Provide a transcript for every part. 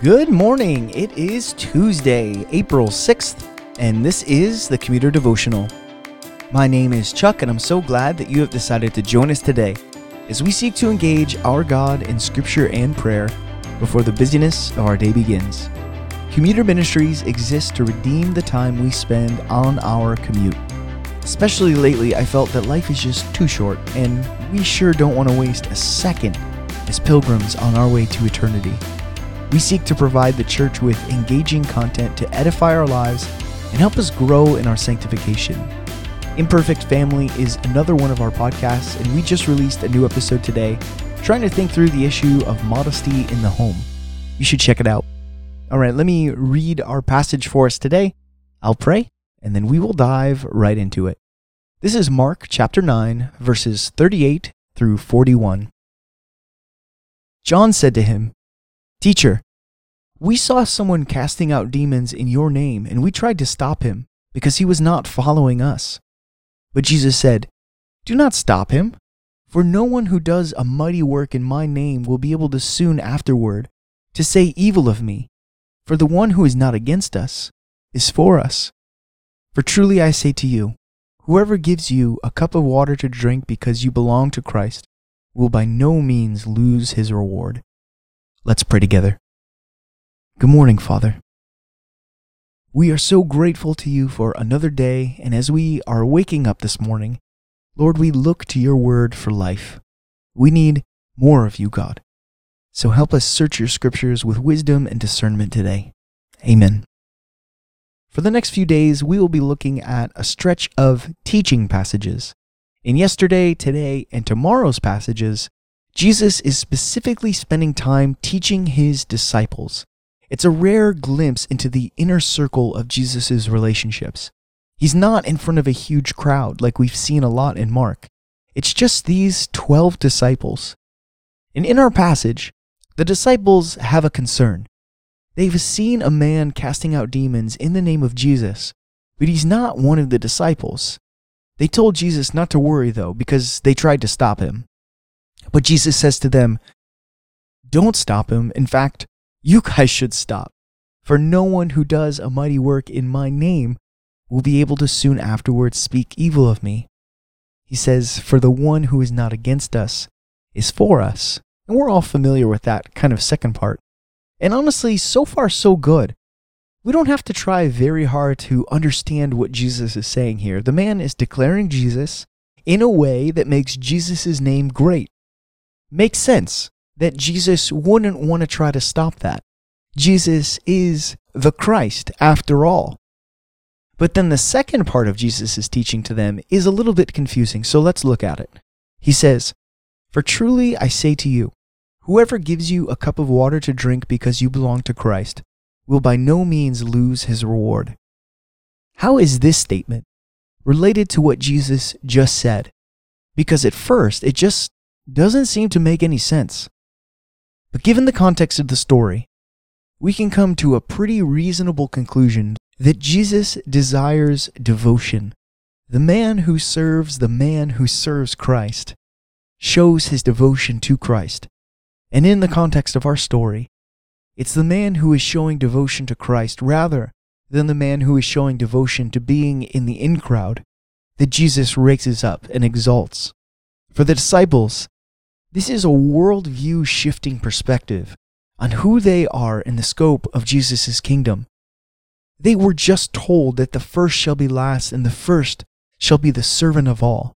Good morning. It is Tuesday, April 6th, and this is the Commuter Devotional. My name is Chuck, and I'm so glad that you have decided to join us today as we seek to engage our God in scripture and prayer before the busyness of our day begins. Commuter Ministries exists to redeem the time we spend on our commute. Especially lately, I felt that life is just too short, and we sure don't want to waste a second as pilgrims on our way to eternity. We seek to provide the church with engaging content to edify our lives and help us grow in our sanctification. Imperfect Family is another one of our podcasts, and we just released a new episode today trying to think through the issue of modesty in the home. You should check it out. All right, let me read our passage for us today. I'll pray, and then we will dive right into it. This is Mark chapter 9, verses 38 through 41. John said to him, Teacher, we saw someone casting out demons in your name, and we tried to stop him because he was not following us. But Jesus said, Do not stop him, for no one who does a mighty work in my name will be able to soon afterward to say evil of me. For the one who is not against us is for us. For truly I say to you, whoever gives you a cup of water to drink because you belong to Christ will by no means lose his reward. Let's pray together. Good morning, Father. We are so grateful to you for another day, and as we are waking up this morning, Lord, we look to your word for life. We need more of you, God. So help us search your scriptures with wisdom and discernment today. Amen. For the next few days, we will be looking at a stretch of teaching passages. In yesterday, today, and tomorrow's passages, Jesus is specifically spending time teaching his disciples. It's a rare glimpse into the inner circle of Jesus' relationships. He's not in front of a huge crowd like we've seen a lot in Mark. It's just these 12 disciples. And in our passage, the disciples have a concern. They've seen a man casting out demons in the name of Jesus, but he's not one of the disciples. They told Jesus not to worry, though, because they tried to stop him. But Jesus says to them, Don't stop him. In fact, you guys should stop. For no one who does a mighty work in my name will be able to soon afterwards speak evil of me. He says, For the one who is not against us is for us. And we're all familiar with that kind of second part. And honestly, so far, so good. We don't have to try very hard to understand what Jesus is saying here. The man is declaring Jesus in a way that makes Jesus' name great. Makes sense that Jesus wouldn't want to try to stop that. Jesus is the Christ, after all. But then the second part of Jesus' teaching to them is a little bit confusing, so let's look at it. He says, For truly I say to you, whoever gives you a cup of water to drink because you belong to Christ will by no means lose his reward. How is this statement related to what Jesus just said? Because at first, it just doesn't seem to make any sense. But given the context of the story, we can come to a pretty reasonable conclusion that Jesus desires devotion. The man who serves the man who serves Christ shows his devotion to Christ. And in the context of our story, it's the man who is showing devotion to Christ rather than the man who is showing devotion to being in the in crowd that Jesus raises up and exalts. For the disciples, this is a worldview shifting perspective on who they are in the scope of Jesus' kingdom. They were just told that the first shall be last and the first shall be the servant of all.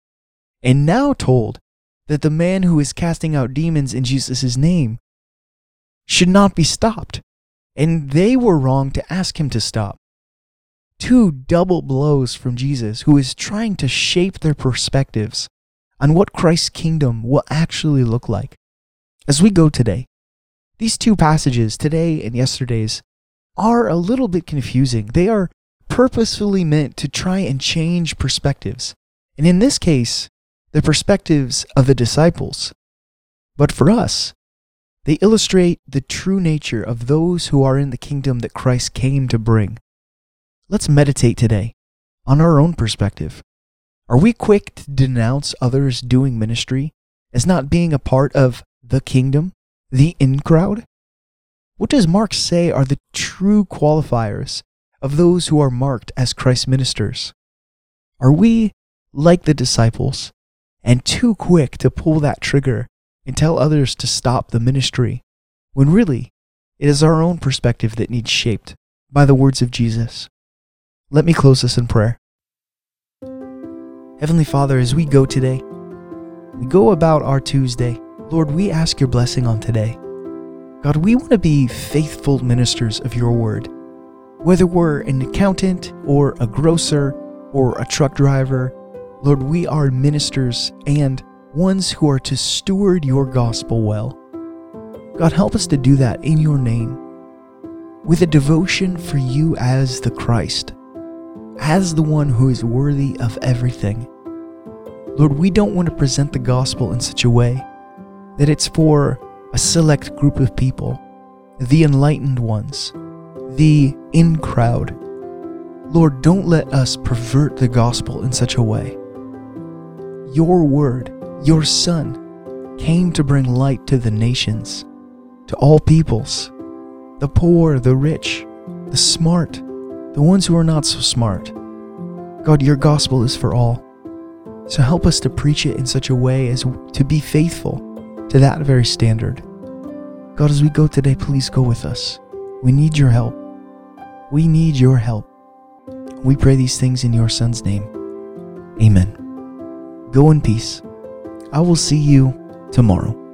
And now told that the man who is casting out demons in Jesus' name should not be stopped. And they were wrong to ask him to stop. Two double blows from Jesus, who is trying to shape their perspectives on what Christ's kingdom will actually look like. As we go today, these two passages, today and yesterday's, are a little bit confusing. They are purposefully meant to try and change perspectives. And in this case, the perspectives of the disciples. But for us, they illustrate the true nature of those who are in the kingdom that Christ came to bring. Let's meditate today on our own perspective. Are we quick to denounce others doing ministry as not being a part of the kingdom, the in crowd? What does Mark say are the true qualifiers of those who are marked as Christ's ministers? Are we like the disciples and too quick to pull that trigger and tell others to stop the ministry when really it is our own perspective that needs shaped by the words of Jesus? Let me close this in prayer. Heavenly Father, as we go today, we go about our Tuesday. Lord, we ask your blessing on today. God, we want to be faithful ministers of your word. Whether we're an accountant or a grocer or a truck driver, Lord, we are ministers and ones who are to steward your gospel well. God, help us to do that in your name with a devotion for you as the Christ, as the one who is worthy of everything. Lord, we don't want to present the gospel in such a way that it's for a select group of people, the enlightened ones, the in crowd. Lord, don't let us pervert the gospel in such a way. Your word, your Son, came to bring light to the nations, to all peoples, the poor, the rich, the smart, the ones who are not so smart. God, your gospel is for all. So help us to preach it in such a way as to be faithful to that very standard. God, as we go today, please go with us. We need your help. We need your help. We pray these things in your Son's name. Amen. Go in peace. I will see you tomorrow.